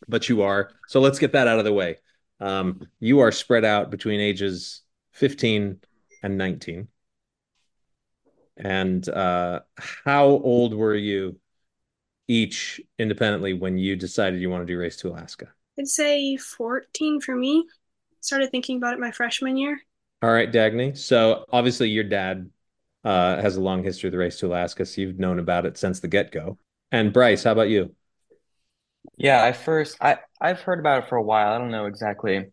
but you are. So let's get that out of the way. Um, you are spread out between ages 15 and 19. And uh, how old were you each independently when you decided you want to do Race to Alaska? I'd say 14 for me. Started thinking about it my freshman year. All right, Dagny. So obviously your dad uh, has a long history of the race to Alaska, so you've known about it since the get go. And Bryce, how about you? Yeah, I first I I've heard about it for a while. I don't know exactly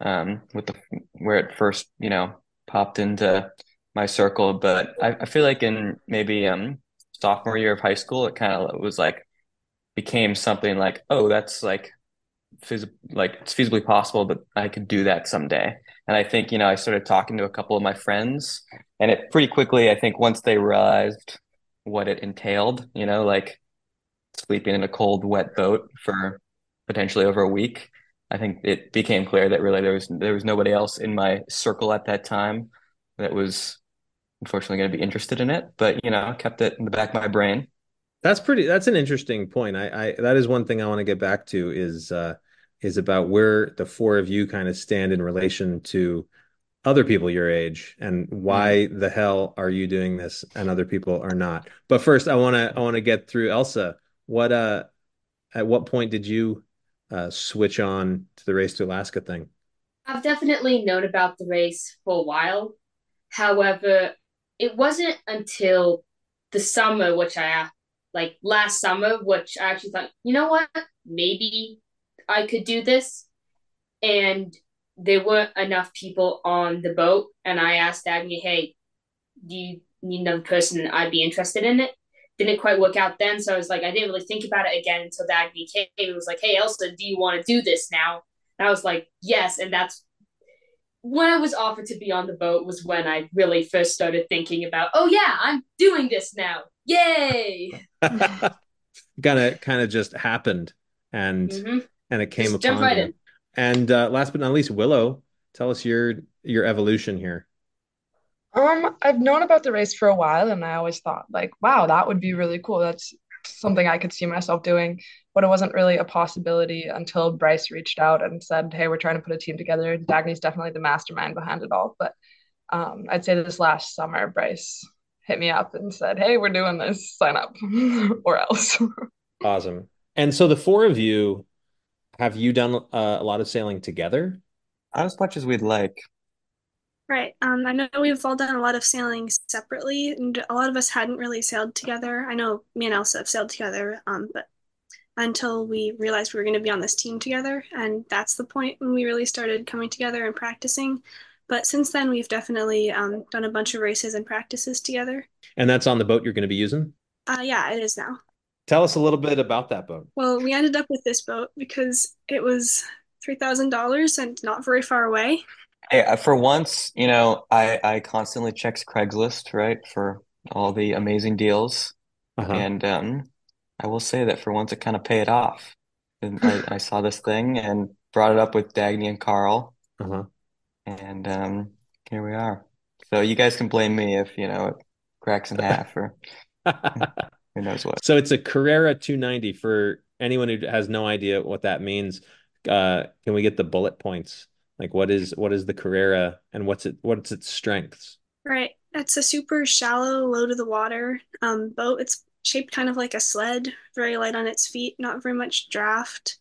um with the where it first you know popped into my circle, but I, I feel like in maybe um sophomore year of high school, it kind of was like became something like oh that's like phys- like it's feasibly possible that I could do that someday. And I think, you know, I started talking to a couple of my friends and it pretty quickly, I think once they realized what it entailed, you know, like sleeping in a cold, wet boat for potentially over a week, I think it became clear that really there was there was nobody else in my circle at that time that was unfortunately going to be interested in it. But you know, kept it in the back of my brain. That's pretty. That's an interesting point. I, I that is one thing I want to get back to is uh, is about where the four of you kind of stand in relation to other people your age and why mm-hmm. the hell are you doing this and other people are not. But first i want to i want to get through elsa. What uh at what point did you uh switch on to the race to alaska thing? I've definitely known about the race for a while. However it wasn't until the summer which i like last summer which i actually thought you know what? Maybe I could do this. And there weren't enough people on the boat, and I asked Dagny, "Hey, do you need another person? I'd be interested in it." Didn't quite work out then, so I was like, I didn't really think about it again until Dagny came. It was like, "Hey, Elsa, do you want to do this now?" And I was like, "Yes," and that's when I was offered to be on the boat was when I really first started thinking about, oh yeah, I'm doing this now. Yay! kind of kind of just happened and mm-hmm. And it came just upon right you. In. And uh, last but not least, Willow, tell us your your evolution here. Um, I've known about the race for a while, and I always thought like, wow, that would be really cool. That's something I could see myself doing, but it wasn't really a possibility until Bryce reached out and said, "Hey, we're trying to put a team together." Dagny's definitely the mastermind behind it all, but um, I'd say this last summer, Bryce hit me up and said, "Hey, we're doing this. Sign up, or else." awesome. And so the four of you, have you done uh, a lot of sailing together? As much as we'd like. Right. Um, I know we've all done a lot of sailing separately, and a lot of us hadn't really sailed together. I know me and Elsa have sailed together, um, but until we realized we were going to be on this team together, and that's the point when we really started coming together and practicing. But since then, we've definitely um, done a bunch of races and practices together. And that's on the boat you're going to be using? Uh, yeah, it is now. Tell us a little bit about that boat. Well, we ended up with this boat because it was $3,000 and not very far away. Hey, uh, for once, you know, I, I constantly check Craigslist, right, for all the amazing deals. Uh-huh. And um, I will say that for once, it kind of paid off. And I, I, saw this thing and brought it up with Dagny and Carl. Uh-huh and um, here we are. So you guys can blame me if you know it cracks in half or who knows what. So it's a Carrera 290 for anyone who has no idea what that means. Uh, can we get the bullet points? Like what is what is the Carrera and what's it what's its strengths? Right. It's a super shallow, low to the water um, boat. It's shaped kind of like a sled, very light on its feet, not very much draft.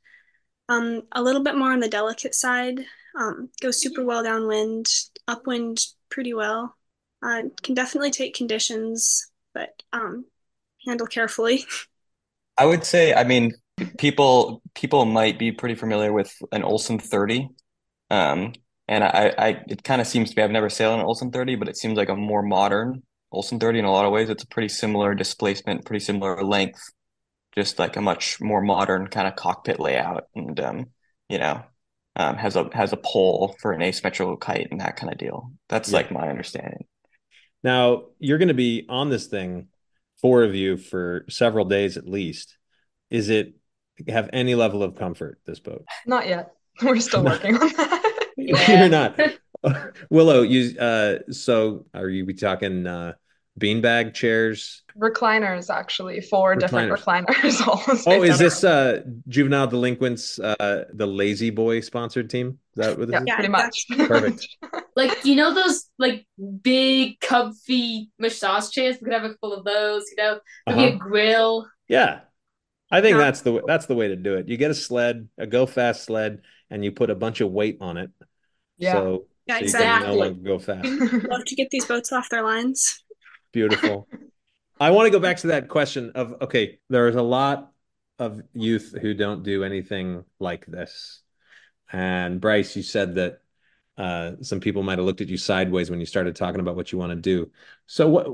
Um, a little bit more on the delicate side. Um, goes super well downwind, upwind pretty well. Uh, can definitely take conditions, but um, handle carefully. I would say, I mean, people people might be pretty familiar with an Olson 30. Um, and I, I it kind of seems to be I've never sailed an Olson 30, but it seems like a more modern Olson 30 in a lot of ways. It's a pretty similar displacement, pretty similar length, just like a much more modern kind of cockpit layout. And um, you know, um, has a has a pole for an asymmetrical kite and that kind of deal. That's yeah. like my understanding. Now you're going to be on this thing, four of you for several days at least. Is it have any level of comfort? This boat? Not yet. We're still working on that. You're not. Willow, you. Uh, so are you be talking? Uh, beanbag chairs? Recliners actually four different recliners. oh is this uh juvenile delinquents uh the La-Z-Boy sponsored team? Is that what this yeah, is? pretty much. Perfect. Like you know those like big comfy massage chairs? We could have a full of those you know? Maybe uh-huh. a grill. Yeah. I think yeah. that's the that's the way to do it. You get a sled a go fast sled and you put a bunch of weight on it. Yeah. So, yeah so exactly go fast. Love to get these boats off their lines Beautiful. I want to go back to that question of okay, there's a lot of youth who don't do anything like this. And Bryce, you said that uh, some people might have looked at you sideways when you started talking about what you want to do. So, what,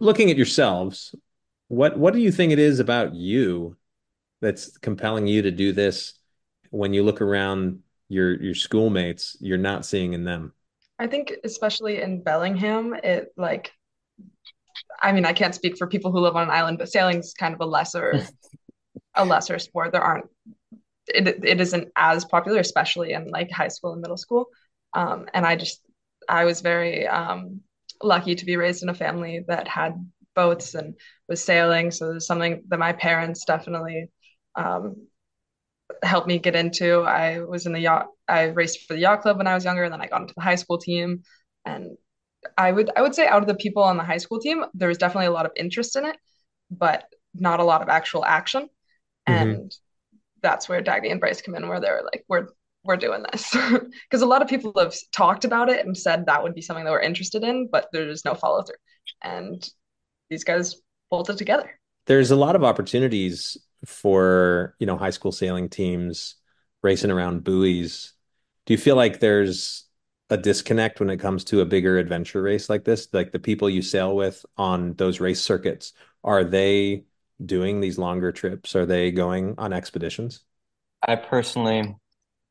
looking at yourselves, what what do you think it is about you that's compelling you to do this? When you look around your your schoolmates, you're not seeing in them. I think, especially in Bellingham, it like I mean, I can't speak for people who live on an island, but sailing's kind of a lesser a lesser sport. There aren't it, it isn't as popular, especially in like high school and middle school. Um, and I just I was very um, lucky to be raised in a family that had boats and was sailing. So there's something that my parents definitely um, helped me get into. I was in the yacht. I raced for the yacht club when I was younger, and then I got into the high school team. And I would I would say out of the people on the high school team, there was definitely a lot of interest in it, but not a lot of actual action. Mm-hmm. And that's where Dagny and Bryce come in, where they're like, we're we're doing this because a lot of people have talked about it and said that would be something that we're interested in, but there's no follow through. And these guys pulled it together. There's a lot of opportunities for you know high school sailing teams racing around buoys Do you feel like there's a disconnect when it comes to a bigger adventure race like this? Like the people you sail with on those race circuits, are they doing these longer trips? Are they going on expeditions? I personally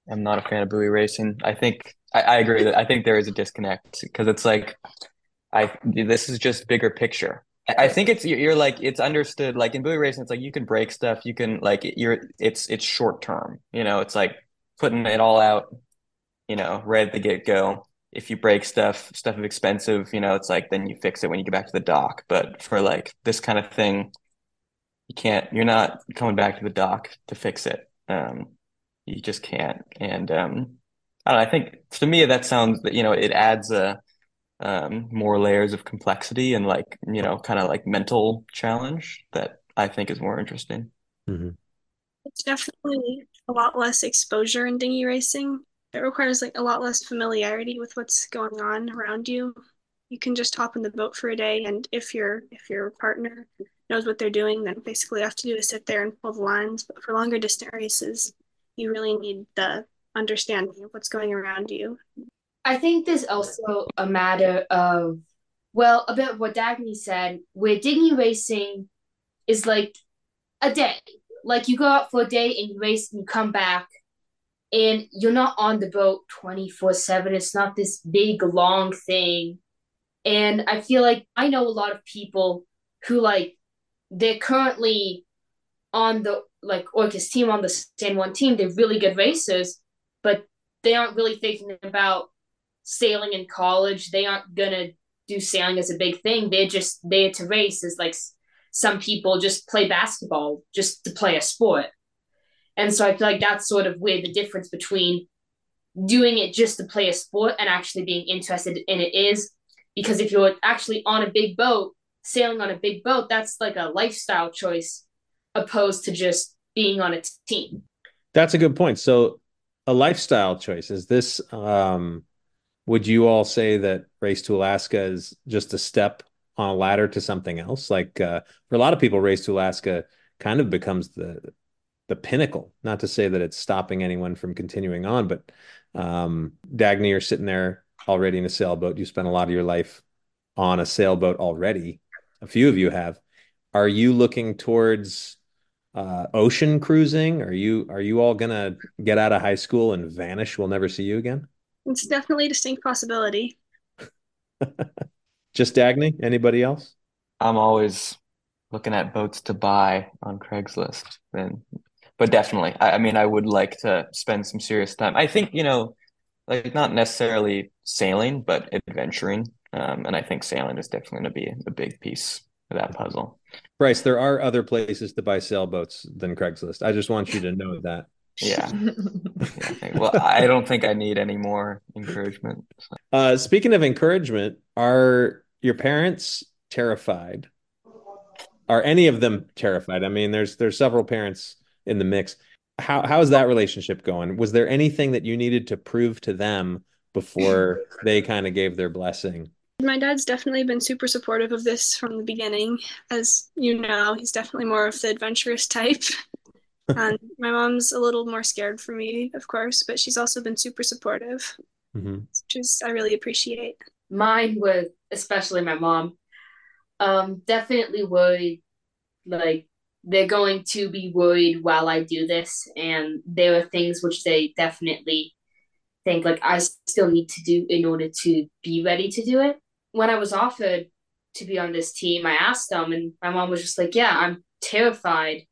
am not a fan of buoy racing. I think I, I agree that I think there is a disconnect because it's like I this is just bigger picture. I think it's you're like it's understood like in buoy racing it's like you can break stuff you can like you're it's it's short term you know it's like putting it all out you know right at the get go if you break stuff stuff is expensive you know it's like then you fix it when you get back to the dock but for like this kind of thing you can't you're not coming back to the dock to fix it um you just can't and um I don't know I think to me that sounds that you know it adds a um, more layers of complexity and like you know kind of like mental challenge that I think is more interesting. Mm-hmm. It's definitely a lot less exposure in dinghy racing. It requires like a lot less familiarity with what's going on around you. You can just hop in the boat for a day, and if your if your partner knows what they're doing, then basically all you have to do is sit there and pull the lines. But for longer distance races, you really need the understanding of what's going around you. I think there's also a matter of, well, a bit of what Dagny said, where dinghy racing is like a day. Like you go out for a day and you race and you come back, and you're not on the boat 24 7. It's not this big, long thing. And I feel like I know a lot of people who, like, they're currently on the, like, Orcas team, on the San Juan team. They're really good racers, but they aren't really thinking about sailing in college. They aren't gonna do sailing as a big thing. They're just there to race as like some people just play basketball just to play a sport. And so I feel like that's sort of where the difference between doing it just to play a sport and actually being interested in it is. Because if you're actually on a big boat, sailing on a big boat, that's like a lifestyle choice opposed to just being on a team. That's a good point. So a lifestyle choice is this um would you all say that Race to Alaska is just a step on a ladder to something else? Like uh, for a lot of people, Race to Alaska kind of becomes the the pinnacle. Not to say that it's stopping anyone from continuing on, but um, Dagny, you're sitting there already in a sailboat. You spent a lot of your life on a sailboat already. A few of you have. Are you looking towards uh, ocean cruising? Are you are you all gonna get out of high school and vanish? We'll never see you again. It's definitely a distinct possibility. Just Dagny? Anybody else? I'm always looking at boats to buy on Craigslist. And but definitely, I, I mean, I would like to spend some serious time. I think you know, like not necessarily sailing, but adventuring. Um, and I think sailing is definitely going to be a big piece of that puzzle. Bryce, there are other places to buy sailboats than Craigslist. I just want you to know that. Yeah. well, I don't think I need any more encouragement. Uh, speaking of encouragement, are your parents terrified? Are any of them terrified? I mean, there's there's several parents in the mix. How how is that relationship going? Was there anything that you needed to prove to them before they kind of gave their blessing? My dad's definitely been super supportive of this from the beginning. As you know, he's definitely more of the adventurous type and my mom's a little more scared for me, of course, but she's also been super supportive, mm-hmm. which is I really appreciate. Mine was especially my mom. Um, definitely worried, like they're going to be worried while I do this, and there are things which they definitely think like I still need to do in order to be ready to do it. When I was offered to be on this team, I asked them, and my mom was just like, "Yeah, I'm terrified."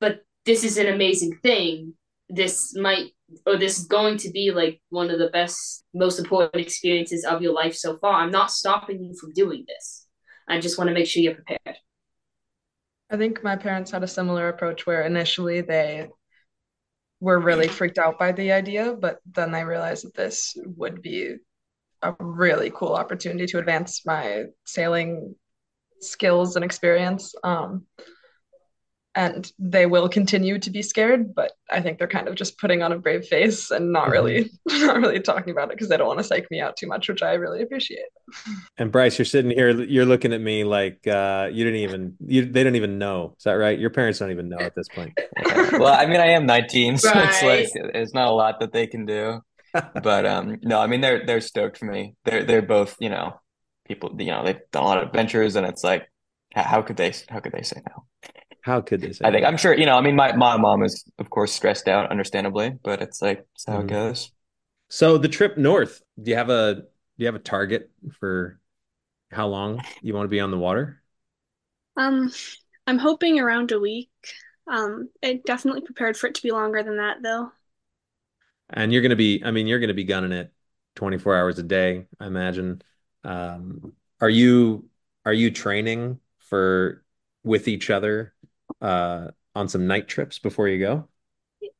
but this is an amazing thing. This might or this is going to be like one of the best, most important experiences of your life so far. I'm not stopping you from doing this. I just want to make sure you're prepared. I think my parents had a similar approach where initially they were really freaked out by the idea, but then they realized that this would be a really cool opportunity to advance my sailing skills and experience. Um, and they will continue to be scared but i think they're kind of just putting on a brave face and not really not really talking about it because they don't want to psych me out too much which i really appreciate. And bryce you're sitting here you're looking at me like uh, you didn't even you they don't even know. Is that right? Your parents don't even know at this point. Well i mean i am 19 so it's like it's not a lot that they can do. But um, no, I mean they're they're stoked for me. They're they're both you know people you know they've done a lot of adventures, and it's like how could they how could they say no? How could they say? I think no? I'm sure you know. I mean, my my mom is of course stressed out, understandably, but it's like it's how Mhm. it goes. So the trip north, do you have a do you have a target for how long you want to be on the water? Um, I'm hoping around a week. Um, I definitely prepared for it to be longer than that though. And you're gonna be, I mean, you're gonna be gunning it 24 hours a day, I imagine. Um, are you are you training for with each other uh on some night trips before you go?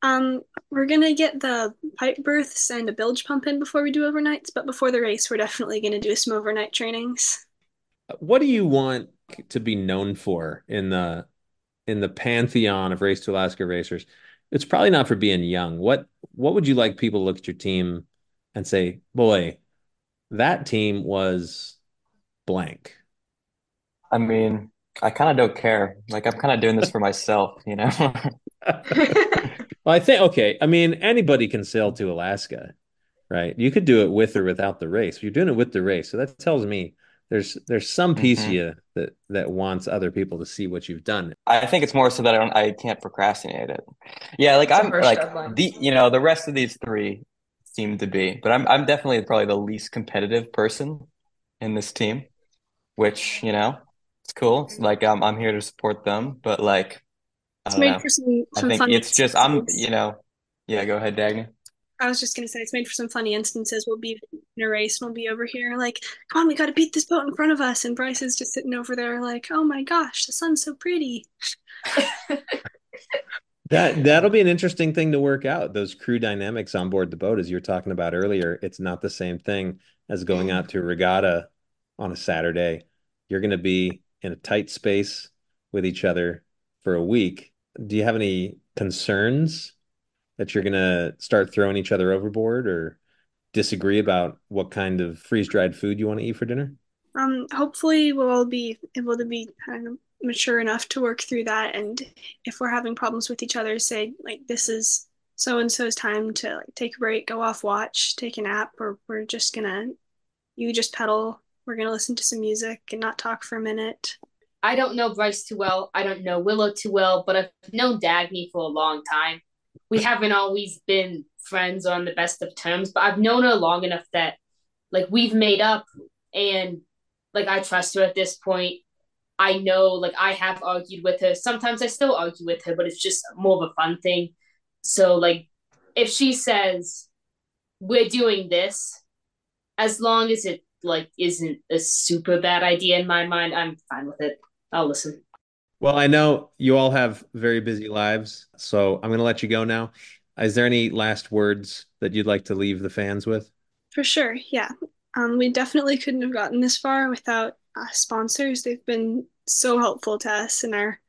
Um, we're gonna get the pipe berths and a bilge pump in before we do overnights, but before the race, we're definitely gonna do some overnight trainings. What do you want to be known for in the in the pantheon of Race to Alaska racers? It's probably not for being young. What what would you like people to look at your team and say, boy, that team was blank? I mean, I kind of don't care. Like I'm kind of doing this for myself, you know. Well, I think okay. I mean, anybody can sail to Alaska, right? You could do it with or without the race. You're doing it with the race, so that tells me there's there's some piece of Mhm. you that that wants other people to see what you've done. I think it's more so that I don't I can't procrastinate it. Yeah, like It's a I'm like deadline. the you know the rest of these three seem to be, but I'm I'm definitely probably the least competitive person in this team, which you know it's cool. Like I'm I'm here to support them, but like I It's made know. for some I think funny it's just I'm you know yeah. Go ahead, Dagny. I was just gonna say it's made for some funny instances. We'll be in a race and we'll be over here like, come on, we gotta beat this boat in front of us, and Bryce is just sitting over there like, oh my gosh, the sun's so pretty. That that'll be an interesting thing to work out. Those crew dynamics on board the boat, as you were talking about earlier, it's not the same thing as going out to a regatta on a Saturday. You're going to be in a tight space with each other for a week. Do you have any concerns that you're going to start throwing each other overboard or disagree about what kind of freeze-dried food you want to eat for dinner? Um, hopefully we'll all be able to be kind of mature enough to work through that, and if we're having problems with each other, say like this is so and so's time to like take a break, go off watch, take a nap, or we're just gonna you just pedal. We're gonna listen to some music and not talk for a minute. I don't know Bryce too well. I don't know Willow too well, but I've known Dagny for a long time. We haven't always been friends on the best of terms, but I've known her long enough that like we've made up and like I trust her at this point. I know like I have argued with her. Sometimes I still argue with her, but it's just more of a fun thing. So like if she says we're doing this, as long as it like isn't a super bad idea in my mind, I'm fine with it. I'll listen. Well, I know you all have very busy lives, so I'm going to let you go now. Is there any last words that you'd like to leave the fans with? For sure, yeah. Um, we definitely couldn't have gotten this far without uh, sponsors. They've been so helpful to us in our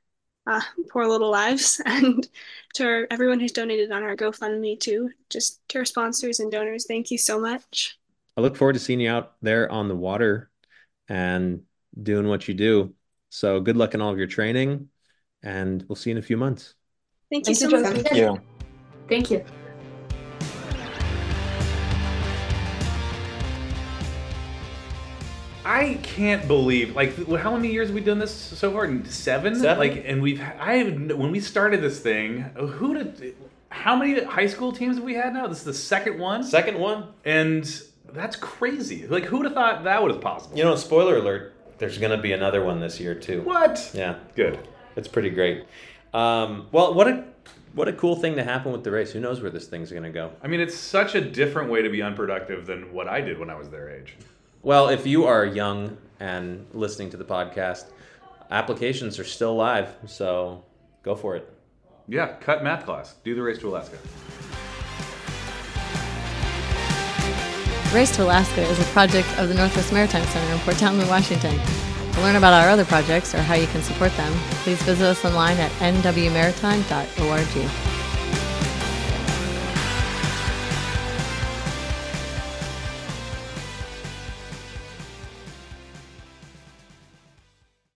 uh, poor little lives, and to our, everyone who's donated on our GoFundMe too. Just to our sponsors and donors, thank you so much. I look forward to seeing you out there on the water and doing what you do. So good luck in all of your training, and we'll see you in a few months. Thank you Thank so you, much. Thank you. Thank you. I can't believe like how many years have we done this so far? Seven. Seven. Like, and we've I when we started this thing, who did how many high school teams have we had now? This is the second one, Second one, and that's crazy. Like, who would have thought that was possible? you know, spoiler alert, there's going to be another one this year too. What? Yeah, Good. it's pretty great. Um, well, what a what a cool thing to happen with the race. Who knows where this thing's going to go? I mean, it's such a different way to be unproductive than what I did when I was their age. Well, if you are young and listening to the podcast, applications are still live, so go for it. Yeah, cut math class. Do the race to Alaska. Race to Alaska is a project of the Northwest Maritime Center in Port Townsend, Washington. To learn about our other projects or how you can support them, please visit us online at nwmaritime.org.